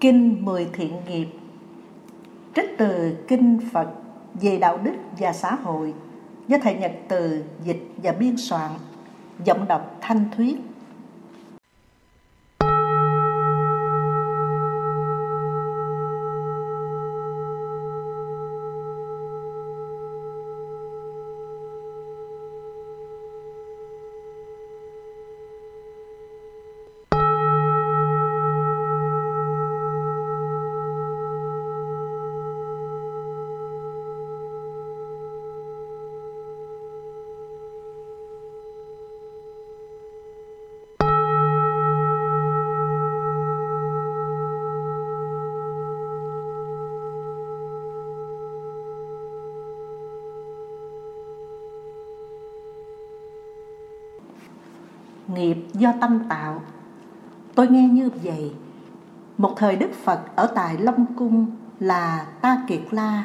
Kinh Mười Thiện Nghiệp. Trích từ Kinh Phật về đạo đức và xã hội, do Thầy Nhật Từ dịch và biên soạn, Giọng đọc Thanh Thuyết. Nghiệp do tâm tạo. Tôi nghe như vậy, một thời đức phật ở tại long cung là ta kiệt la,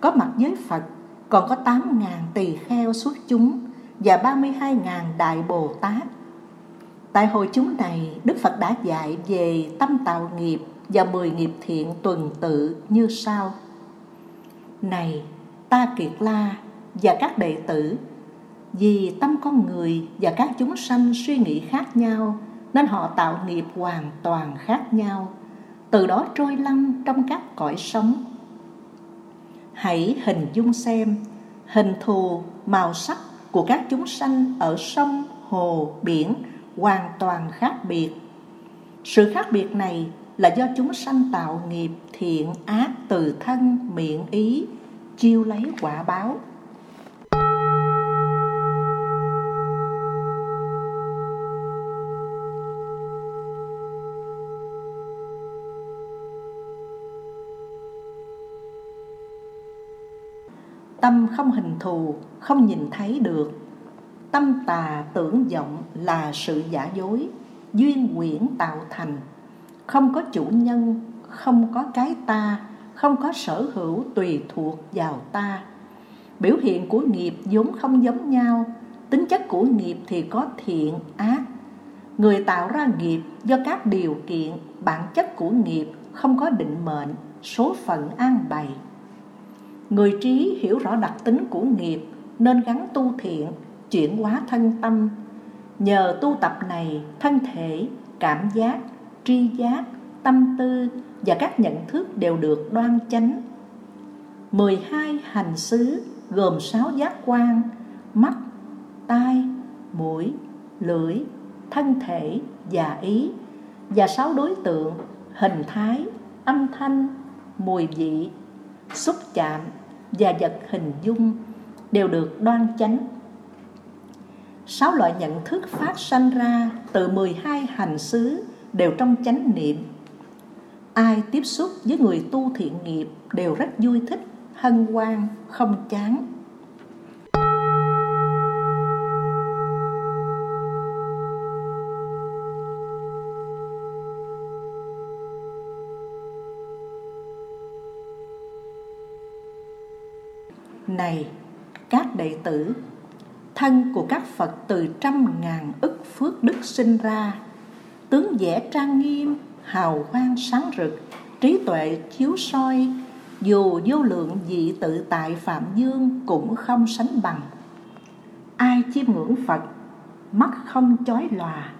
có mặt với phật, còn có tám ngàn tỳ kheo xuất chúng và ba mươi hai ngàn đại bồ tát. Tại hội chúng này, đức phật đã dạy về tâm tạo nghiệp và mười nghiệp thiện tuần tự như sau. Này, ta kiệt la và các đệ tử vì tâm con người và các chúng sanh suy nghĩ khác nhau, nên họ tạo nghiệp hoàn toàn khác nhau. Từ đó trôi lăn trong các cõi sống. Hãy hình dung xem, hình thù, màu sắc của các chúng sanh ở sông, hồ, biển hoàn toàn khác biệt. Sự khác biệt này là do chúng sanh tạo nghiệp thiện ác từ thân, miệng ý, chiêu lấy quả báo. Tâm không hình thù, không nhìn thấy được. Tâm tà tưởng vọng là sự giả dối, duyên quyển tạo thành. Không có chủ nhân, không có cái ta, không có sở hữu tùy thuộc vào ta. Biểu hiện của nghiệp vốn không giống nhau, tính chất của nghiệp thì có thiện, ác. Người tạo ra nghiệp do các điều kiện, bản chất của nghiệp không có định mệnh, số phận an bày người trí hiểu rõ đặc tính của nghiệp nên gắn tu thiện chuyển hóa thân tâm. Nhờ tu tập này thân thể cảm giác tri giác tâm tư và các nhận thức đều được đoan chánh. 12 hành xứ gồm 6 giác quan mắt, tai, mũi, lưỡi, thân thể và ý và sáu đối tượng hình thái, âm thanh, mùi vị, xúc chạm và vật hình dung đều được đoan chánh. Sáu loại nhận thức phát sanh ra từ 12 hành xứ đều trong chánh niệm. Ai tiếp xúc với người tu thiện nghiệp đều rất vui thích, hân hoan, không chán. Này, các đệ tử, thân của các Phật từ trăm ngàn ức phước đức sinh ra, tướng vẻ trang nghiêm, hào quang sáng rực, trí tuệ chiếu soi, dù vô lượng dị tự tại Phạm Dương cũng không sánh bằng. Ai chiêm ngưỡng Phật, mắt không chói lòa,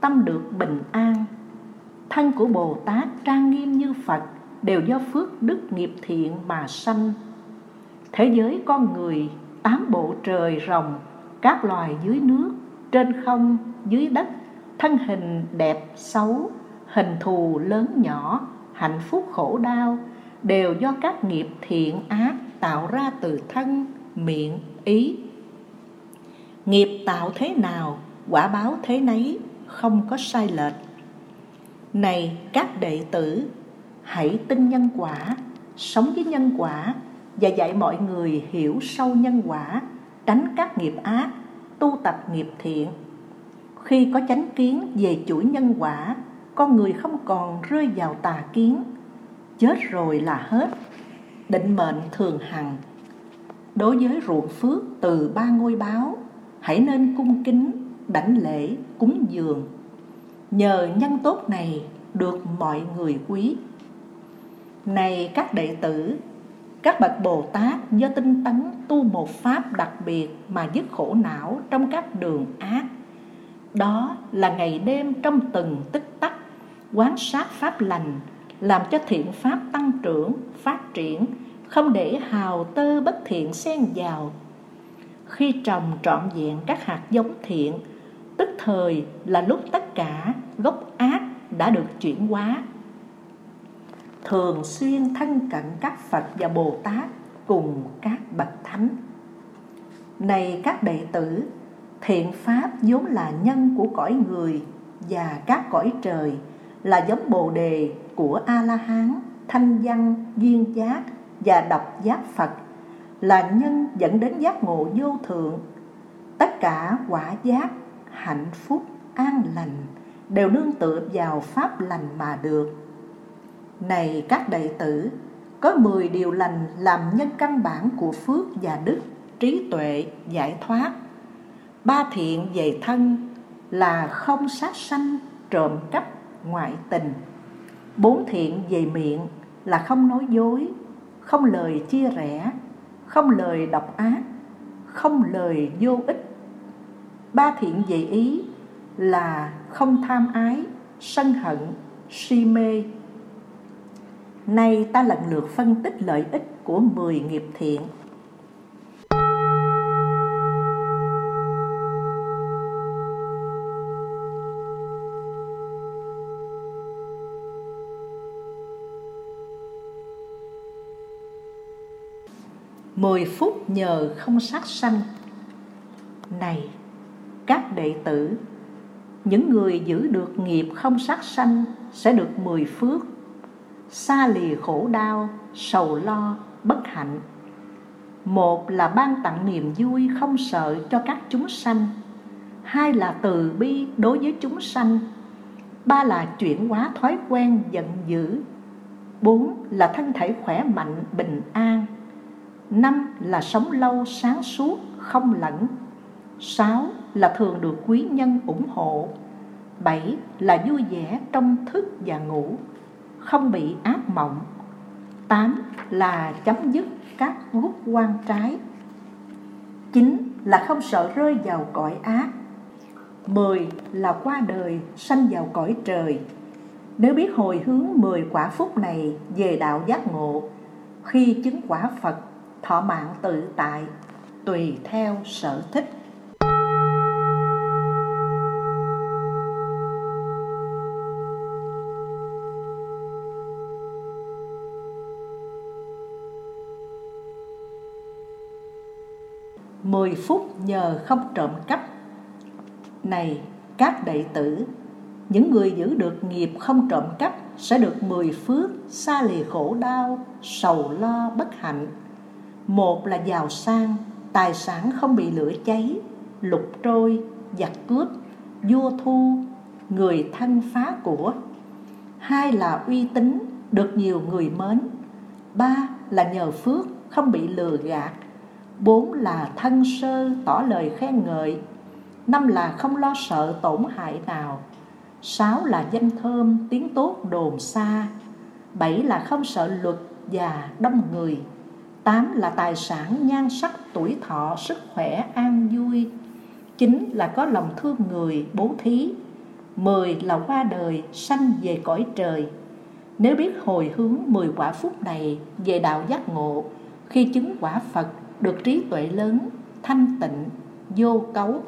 tâm được bình an. Thân của Bồ Tát trang nghiêm như Phật đều do phước đức nghiệp thiện mà sanh thế giới con người tám bộ trời rồng, các loài dưới nước, trên không, dưới đất, thân hình đẹp xấu, hình thù lớn nhỏ, hạnh phúc khổ đau, đều do các nghiệp thiện ác tạo ra từ thân, miệng, ý. Nghiệp tạo thế nào, quả báo thế nấy, không có sai lệch. Này các đệ tử, hãy tin nhân quả, sống với nhân quả và dạy mọi người hiểu sâu nhân quả, tránh các nghiệp ác, tu tập nghiệp thiện. Khi có chánh kiến về chuỗi nhân quả, con người không còn rơi vào tà kiến, chết rồi là hết, định mệnh thường hằng. Đối với ruộng phước từ ba ngôi báo, hãy nên cung kính, đảnh lễ, cúng dường. Nhờ nhân tốt này được mọi người quý này các đệ tử các bậc bồ tát do tinh tấn tu một pháp đặc biệt mà dứt khổ não trong các đường ác. Đó là ngày đêm trong từng tích tắc, quán sát pháp lành, làm cho thiện pháp tăng trưởng, phát triển, không để hào tơ bất thiện xen vào. Khi trồng trọn vẹn các hạt giống thiện, tức thời là lúc tất cả gốc ác đã được chuyển hóa thường xuyên thân cận các phật và bồ tát cùng các bậc thánh. Này các đệ tử, thiện pháp vốn là nhân của cõi người và các cõi trời, là giống bồ đề của a la hán thanh văn, duyên giác và độc giác phật, là nhân dẫn đến giác ngộ vô thượng. Tất cả quả giác, hạnh phúc, an lành đều nương tựa vào pháp lành mà được này các đệ tử, có 10 điều lành làm nhân căn bản của phước và đức, trí tuệ, giải thoát. Ba thiện về thân là không sát sanh, trộm cắp, ngoại tình. Bốn thiện về miệng là không nói dối, không lời chia rẽ, không lời độc ác, không lời vô ích. Ba thiện về ý là không tham ái, sân hận, si mê nay ta lần lượt phân tích lợi ích của 10 nghiệp thiện. Mười phút nhờ không sát sanh. Này, các đệ tử, những người giữ được nghiệp không sát sanh sẽ được mười phước xa lìa khổ đau, sầu lo, bất hạnh. Một là ban tặng niềm vui không sợ cho các chúng sanh. Hai là từ bi đối với chúng sanh. Ba là chuyển hóa thói quen giận dữ. Bốn là thân thể khỏe mạnh, bình an. Năm là sống lâu, sáng suốt, không lẫn. Sáu là thường được quý nhân ủng hộ. Bảy là vui vẻ trong thức và ngủ không bị ác mộng. Tám là chấm dứt các gút quan trái. Chín là không sợ rơi vào cõi ác. Mười là qua đời sanh vào cõi trời. Nếu biết hồi hướng mười quả phúc này về đạo giác ngộ, khi chứng quả Phật, thọ mạng tự tại, tùy theo sở thích. Mười phút nhờ không trộm cắp. Này, các đệ tử, những người giữ được nghiệp không trộm cắp sẽ được mười phước xa lìa khổ đau, sầu lo, bất hạnh. Một là giàu sang, tài sản không bị lửa cháy, lục trôi, giặc cướp, vua thu, người thân phá của. Hai là uy tín, được nhiều người mến. Ba là nhờ phước không bị lừa gạt bốn là thân sơ tỏ lời khen ngợi. Năm là không lo sợ tổn hại nào. Sáu là danh thơm, tiếng tốt đồn xa. Bảy là không sợ luật và đông người. Tám là tài sản nhan sắc tuổi thọ, sức khỏe an vui. Chín là có lòng thương người, bố thí. Mười là qua đời, sanh về cõi trời. Nếu biết hồi hướng mười quả phúc này về đạo giác ngộ, khi chứng quả Phật được trí tuệ lớn, thanh tịnh, vô cấu.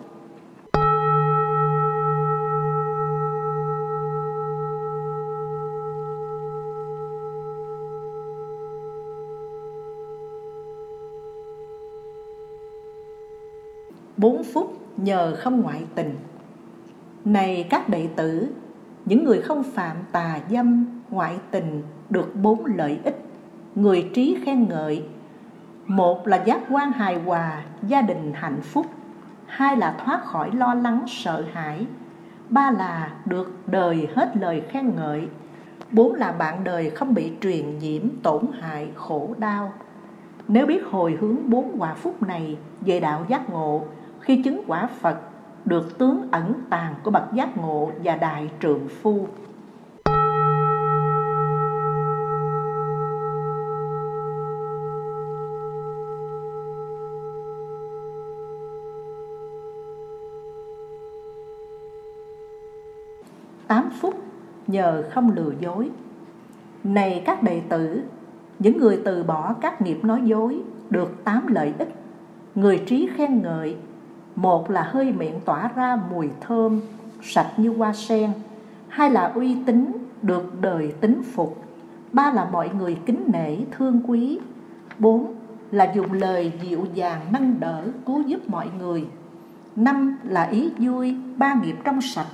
Bốn phút nhờ không ngoại tình. Này các đệ tử, những người không phạm tà dâm, ngoại tình được bốn lợi ích. Người trí khen ngợi một là giác quan hài hòa, gia đình hạnh phúc. Hai là thoát khỏi lo lắng, sợ hãi. Ba là được đời hết lời khen ngợi. Bốn là bạn đời không bị truyền nhiễm, tổn hại, khổ đau. Nếu biết hồi hướng bốn quả phúc này về đạo giác ngộ, khi chứng quả phật được tướng ẩn tàng của bậc giác ngộ và đại trượng phu nhờ không lừa dối. Này các đệ tử, những người từ bỏ các nghiệp nói dối được tám lợi ích. Người trí khen ngợi, một là hơi miệng tỏa ra mùi thơm, sạch như hoa sen, hai là uy tín được đời tính phục, ba là mọi người kính nể, thương quý, bốn là dùng lời dịu dàng nâng đỡ, cứu giúp mọi người, năm là ý vui, ba nghiệp trong sạch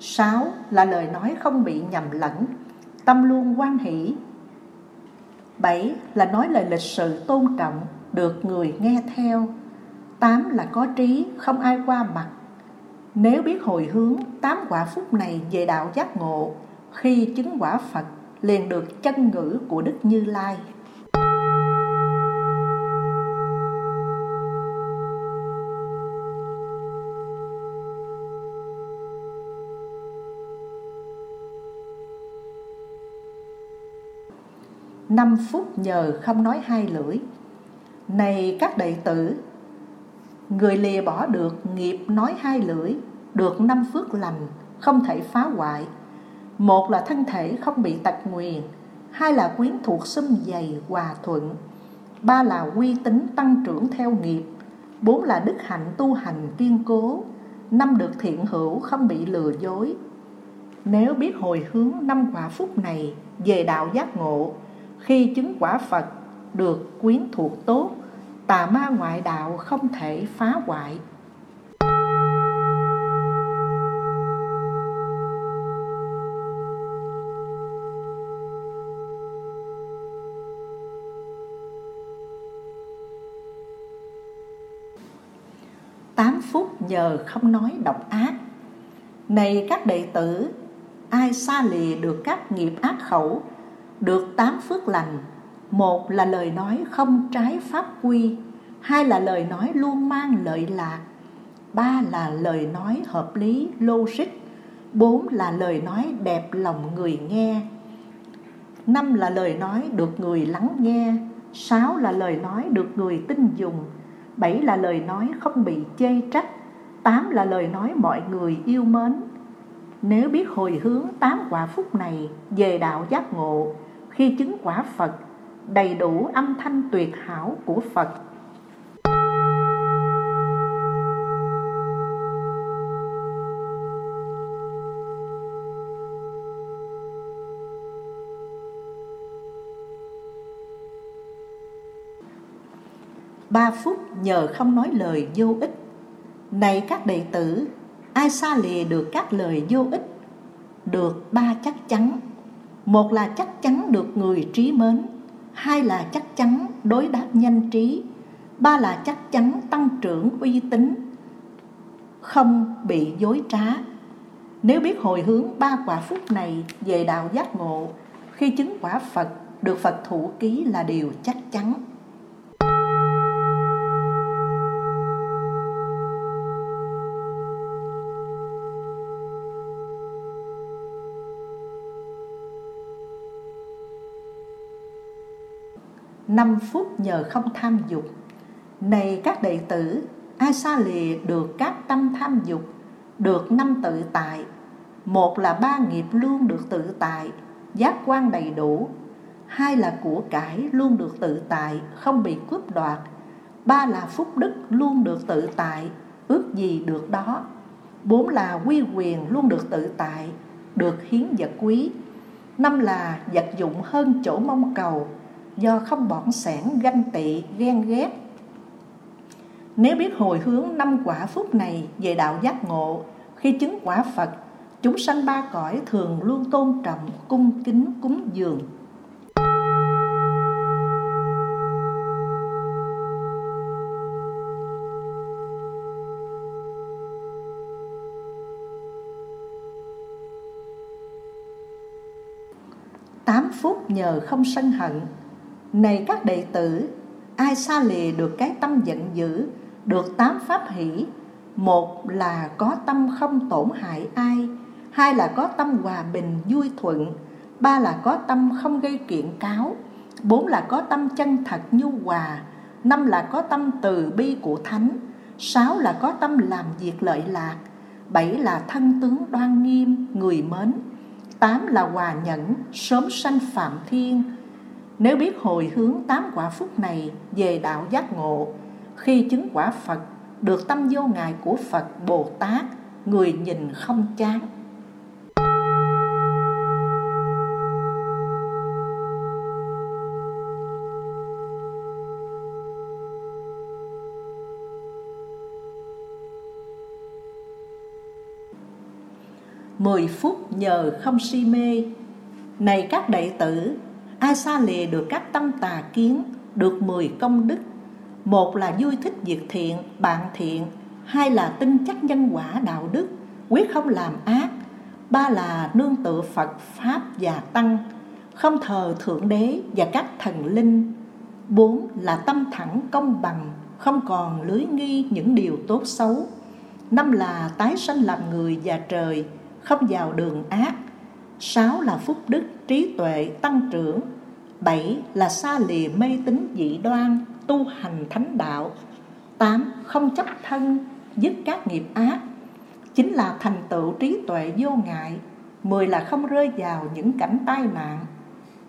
sáu là lời nói không bị nhầm lẫn, tâm luôn quan hỷ. Bảy là nói lời lịch sự tôn trọng, được người nghe theo. Tám là có trí, không ai qua mặt. Nếu biết hồi hướng, tám quả phúc này về đạo giác ngộ, khi chứng quả phật, liền được chân ngữ của đức như lai. Năm phút nhờ không nói hai lưỡi. Này các đệ tử, người lìa bỏ được nghiệp nói hai lưỡi, được năm phước lành, không thể phá hoại. Một là thân thể không bị tật nguyền, hai là quyến thuộc xâm dày hòa thuận. Ba là uy tín tăng trưởng theo nghiệp, bốn là đức hạnh tu hành kiên cố, năm được thiện hữu không bị lừa dối. Nếu biết hồi hướng năm quả phúc này về đạo giác ngộ khi chứng quả phật được quyến thuộc tốt, tà ma ngoại đạo không thể phá hoại. Tám phút nhờ không nói độc ác. Này các đệ tử, ai xa lìa được các nghiệp ác khẩu? Được tám phước lành. Một là lời nói không trái pháp quy. Hai là lời nói luôn mang lợi lạc. Ba là lời nói hợp lý, logic. Bốn là lời nói đẹp lòng người nghe. Năm là lời nói được người lắng nghe. Sáu là lời nói được người tin dùng. Bảy là lời nói không bị chê trách. Tám là lời nói mọi người yêu mến. Nếu biết hồi hướng tám quả phúc này, về đạo giác ngộ khi chứng quả Phật, đầy đủ âm thanh tuyệt hảo của Phật. Ba phút nhờ không nói lời vô ích. Này các đệ tử, ai xa lìa được các lời vô ích? Được ba chắc chắn một là chắc chắn được người trí mến, hai là chắc chắn đối đáp nhanh trí, ba là chắc chắn tăng trưởng uy tín, không bị dối trá. Nếu biết hồi hướng ba quả phúc này về đạo giác ngộ, khi chứng quả phật, được phật thủ ký là điều chắc chắn. Năm phút nhờ không tham dục. Này các đệ tử ai xa lìa được các tâm tham dục, được năm tự tại. Một là ba nghiệp luôn được tự tại, giác quan đầy đủ. Hai là của cải luôn được tự tại, không bị cướp đoạt. Ba là phúc đức luôn được tự tại, ước gì được đó. Bốn là quy quyền luôn được tự tại, được hiến vật quý. Năm là vật dụng hơn chỗ mong cầu do không bỏng sẻn, ganh tị, ghen ghét. Nếu biết hồi hướng năm quả phúc này về đạo giác ngộ, khi chứng quả phật, chúng sanh ba cõi thường luôn tôn trọng, cung kính, cúng dường. Tám phút nhờ không sân hận này các đệ tử, ai xa lìa được cái tâm giận dữ, được tám pháp hỷ? Một là có tâm không tổn hại ai, hai là có tâm hòa bình, vui thuận, ba là có tâm không gây kiện cáo, bốn là có tâm chân thật nhu hòa, năm là có tâm từ bi của thánh, sáu là có tâm làm việc lợi lạc, bảy là thân tướng đoan nghiêm, người mến, tám là hòa nhẫn, sớm sanh phạm thiên nếu biết hồi hướng tám quả phúc này về đạo giác ngộ, khi chứng quả phật, được tâm vô ngại của phật bồ tát, người nhìn không chán. Mười phút nhờ không si mê, này các đệ tử ai xa lìa được các tâm tà kiến, được mười công đức. Một là vui thích việc thiện, bạn thiện. Hai là tin chắc nhân quả đạo đức, quyết không làm ác. Ba là nương tựa phật, pháp và tăng, không thờ thượng đế và các thần linh. Bốn là tâm thẳng công bằng, không còn lưới nghi những điều tốt xấu. Năm là tái sanh làm người và trời, không vào đường ác sáu là phúc đức trí tuệ tăng trưởng. Bảy là xa lìa mê tín dị đoan, tu hành thánh đạo. Tám, không chấp thân, dứt các nghiệp ác. Chính là thành tựu trí tuệ vô ngại. Mười là không rơi vào những cảnh tai nạn.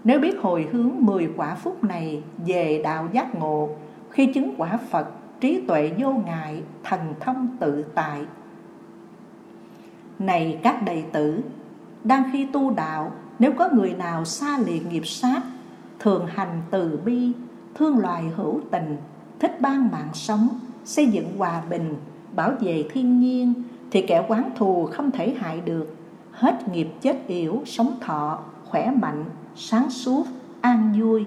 Nếu biết hồi hướng mười quả phúc này về đạo giác ngộ, khi chứng quả Phật, trí tuệ vô ngại, thần thông tự tại. Này các đệ tử đang khi tu đạo, nếu có người nào xa lìa nghiệp sát, thường hành từ bi, thương loài hữu tình, thích ban mạng sống, xây dựng hòa bình, bảo vệ thiên nhiên, thì kẻ quán thù không thể hại được. Hết nghiệp chết yểu, sống thọ, khỏe mạnh, sáng suốt, an vui.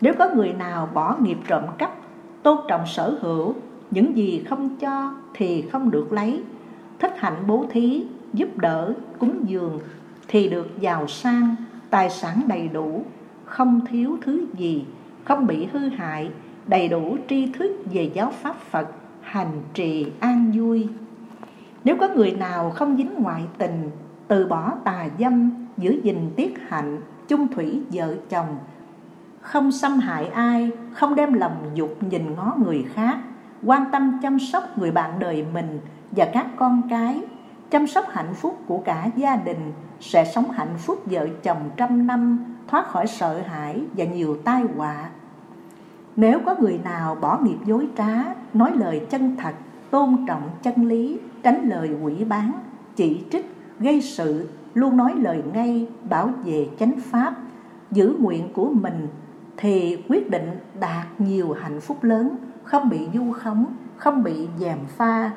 Nếu có người nào bỏ nghiệp trộm cắp, tôn trọng sở hữu, những gì không cho thì không được lấy, thích hạnh bố thí, giúp đỡ, cúng dường thì được giàu sang, tài sản đầy đủ, không thiếu thứ gì, không bị hư hại, đầy đủ tri thức về giáo pháp Phật, hành trì an vui. Nếu có người nào không dính ngoại tình, từ bỏ tà dâm, giữ gìn tiết hạnh, chung thủy vợ chồng, không xâm hại ai, không đem lòng dục nhìn ngó người khác, quan tâm chăm sóc người bạn đời mình và các con cái, chăm sóc hạnh phúc của cả gia đình, sẽ sống hạnh phúc vợ chồng trăm năm, thoát khỏi sợ hãi và nhiều tai họa. Nếu có người nào bỏ nghiệp dối trá, nói lời chân thật, tôn trọng chân lý, tránh lời quỷ bán, chỉ trích, gây sự, luôn nói lời ngay, bảo vệ chánh pháp, giữ nguyện của mình thì quyết định đạt nhiều hạnh phúc lớn, không bị du khống, không bị dèm pha.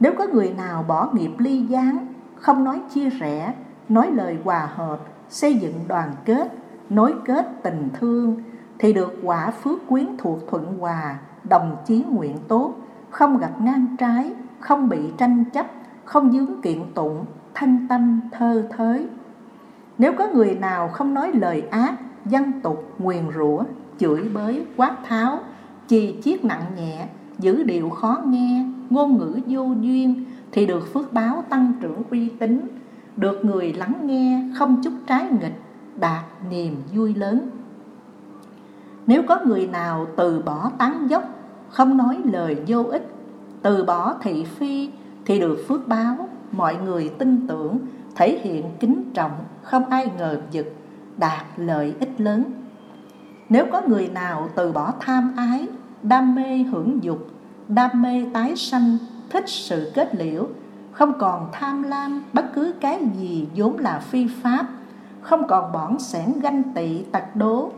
Nếu có người nào bỏ nghiệp ly gián, không nói chia rẽ, nói lời hòa hợp, xây dựng đoàn kết, nối kết tình thương, thì được quả phước quyến thuộc thuận hòa, đồng chí nguyện tốt, không gặp ngang trái, không bị tranh chấp, không dướng kiện tụng, thanh tâm thơ thới. Nếu có người nào không nói lời ác, dân tục, nguyền rủa, chửi bới, quát tháo, chì chiết nặng nhẹ, giữ điệu khó nghe, ngôn ngữ vô duyên, thì được phước báo tăng trưởng uy tín, được người lắng nghe không chút trái nghịch, đạt niềm vui lớn. Nếu có người nào từ bỏ tán dốc, không nói lời vô ích, từ bỏ thị phi thì được phước báo, mọi người tin tưởng, thể hiện kính trọng, không ai ngờ vực, đạt lợi ích lớn. Nếu có người nào từ bỏ tham ái, đam mê hưởng dục, đam mê tái sanh, thích sự kết liễu, không còn tham lam bất cứ cái gì vốn là phi pháp, không còn bỏng sẻn ganh tị tặc đố,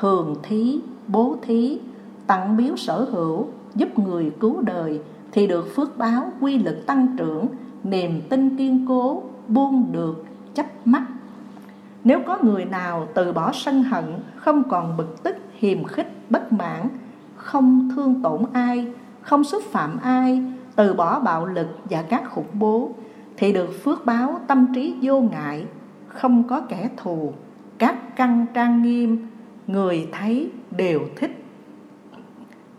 thường thí, bố thí, tặng biếu sở hữu, giúp người cứu đời thì được phước báo quy lực tăng trưởng, niềm tin kiên cố, buông được chấp mắt. Nếu có người nào từ bỏ sân hận, không còn bực tức, hiềm khích, bất mãn, không thương tổn ai, không xúc phạm ai, từ bỏ bạo lực và các khủng bố, thì được phước báo tâm trí vô ngại, không có kẻ thù các căn trang nghiêm người thấy đều thích.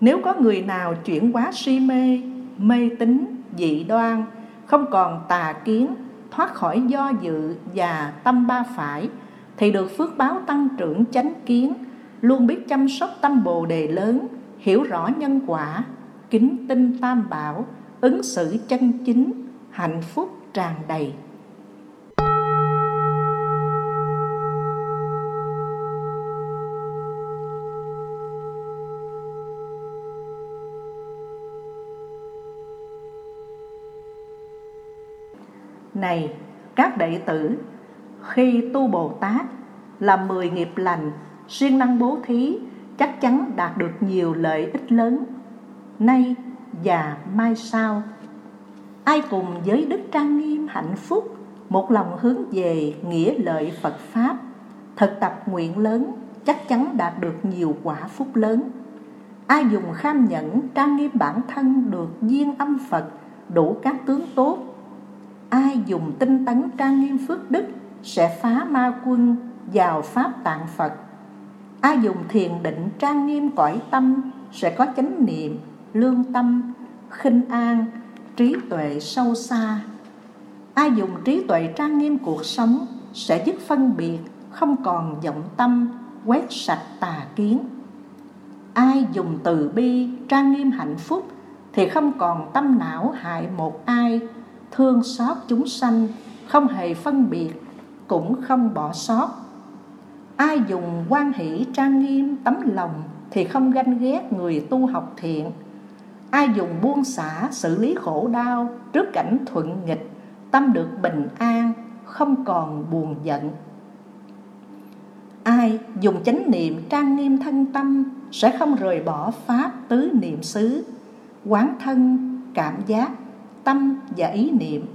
Nếu có người nào chuyển quá si mê mê tín, dị đoan, không còn tà kiến, thoát khỏi do dự và tâm ba phải, thì được phước báo tăng trưởng chánh kiến, luôn biết chăm sóc tâm bồ đề lớn, hiểu rõ nhân quả, kính tinh tam bảo, ứng xử chân chính, hạnh phúc tràn đầy. Này, các đệ tử, Khi tu Bồ Tát Làm mười nghiệp lành, siêng năng bố thí, Chắc chắn đạt được nhiều lợi ích lớn. Nay và mai sau, Ai cùng với đức trang nghiêm hạnh phúc, Một lòng hướng về nghĩa lợi Phật Pháp, Thực tập nguyện lớn, Chắc chắn đạt được nhiều quả phúc lớn. Ai dùng kham nhẫn, trang nghiêm bản thân, được duyên âm Phật, đủ các tướng tốt ai dùng tinh tấn trang nghiêm phước đức sẽ phá ma quân vào pháp tạng Phật. Ai dùng thiền định trang nghiêm cõi tâm sẽ có chánh niệm, lương tâm, khinh an, trí tuệ sâu xa. Ai dùng trí tuệ trang nghiêm cuộc sống sẽ dứt phân biệt, không còn vọng tâm, quét sạch tà kiến. Ai dùng từ bi trang nghiêm hạnh phúc thì không còn tâm não hại một ai thương xót chúng sanh, không hề phân biệt, cũng không bỏ sót. Ai dùng quan hỷ trang nghiêm, tấm lòng thì không ganh ghét người tu học thiện. Ai dùng buông xả, xử lý khổ đau trước cảnh thuận nghịch, tâm được bình an, không còn buồn giận. Ai dùng chánh niệm trang nghiêm thân tâm sẽ không rời bỏ pháp tứ niệm xứ, quán thân, cảm giác tâm và ý niệm.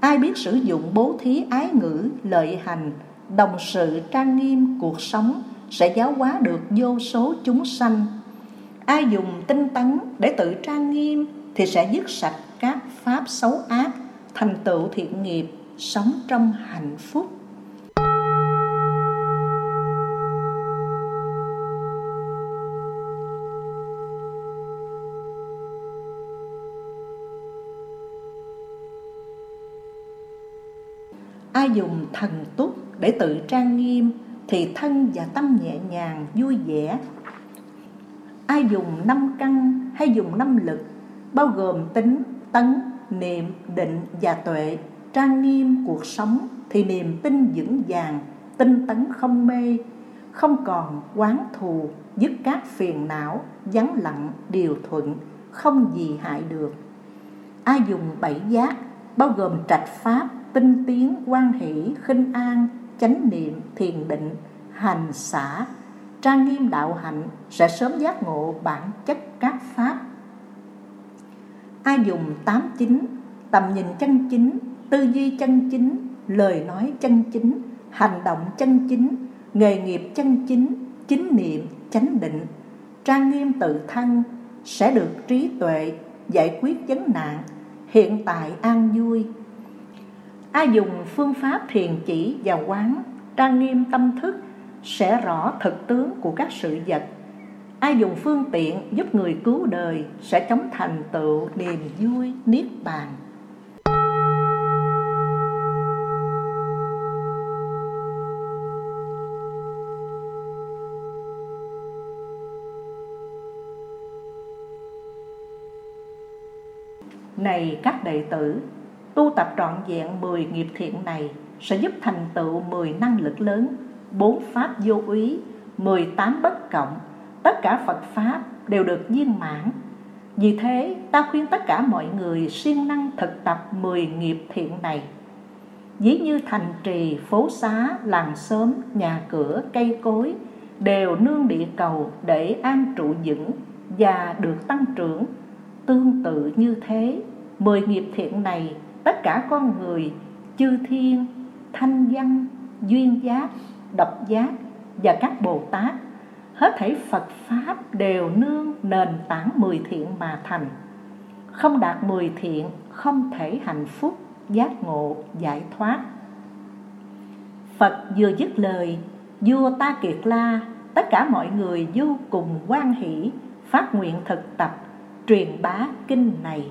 Ai biết sử dụng bố thí ái ngữ, lợi hành, đồng sự trang nghiêm cuộc sống sẽ giáo hóa được vô số chúng sanh. Ai dùng tinh tấn để tự trang nghiêm thì sẽ dứt sạch các pháp xấu ác, thành tựu thiện nghiệp, sống trong hạnh phúc. Dùng thần túc để tự trang nghiêm thì thân và tâm nhẹ nhàng, vui vẻ. Ai dùng năm căn hay dùng năm lực, bao gồm tính, tấn, niệm, định và tuệ, trang nghiêm cuộc sống thì niềm tin vững vàng, tinh tấn không mê, không còn quán thù, dứt các phiền não, vắng lặng, điều thuận, không gì hại được. Ai dùng bảy giác, bao gồm trạch pháp tinh tiến, quan hỷ, khinh an, chánh niệm, thiền định, hành xả. Trang nghiêm đạo hạnh sẽ sớm giác ngộ bản chất các pháp. Ai dùng tám chính tầm nhìn chân chính, tư duy chân chính, lời nói chân chính, hành động chân chính, nghề nghiệp chân chính chính niệm, chánh định. Trang nghiêm tự thân sẽ được trí tuệ giải quyết vấn nạn, hiện tại an vui ai dùng phương pháp thiền chỉ và quán trang nghiêm tâm thức, sẽ rõ thực tướng của các sự vật. Ai dùng phương tiện giúp người cứu đời sẽ chống thành tựu niềm vui niết bàn. Này các đệ tử tu tập trọn vẹn 10 nghiệp thiện này sẽ giúp thành tựu 10 năng lực lớn, bốn pháp vô úy, 18 bất cộng, tất cả Phật Pháp đều được viên mãn. Vì thế, ta khuyên tất cả mọi người siêng năng thực tập 10 nghiệp thiện này. Ví như thành trì, phố xá, làng xóm, nhà cửa, cây cối đều nương địa cầu để an trụ vững và được tăng trưởng. Tương tự như thế, 10 nghiệp thiện này tất cả con người chư thiên thanh văn duyên giác độc giác và các bồ tát hết thảy phật pháp đều nương nền tảng mười thiện mà thành không đạt mười thiện không thể hạnh phúc giác ngộ giải thoát Phật vừa dứt lời, vua Ta Kiệt La, tất cả mọi người vô cùng quan hỷ, phát nguyện thực tập, truyền bá kinh này.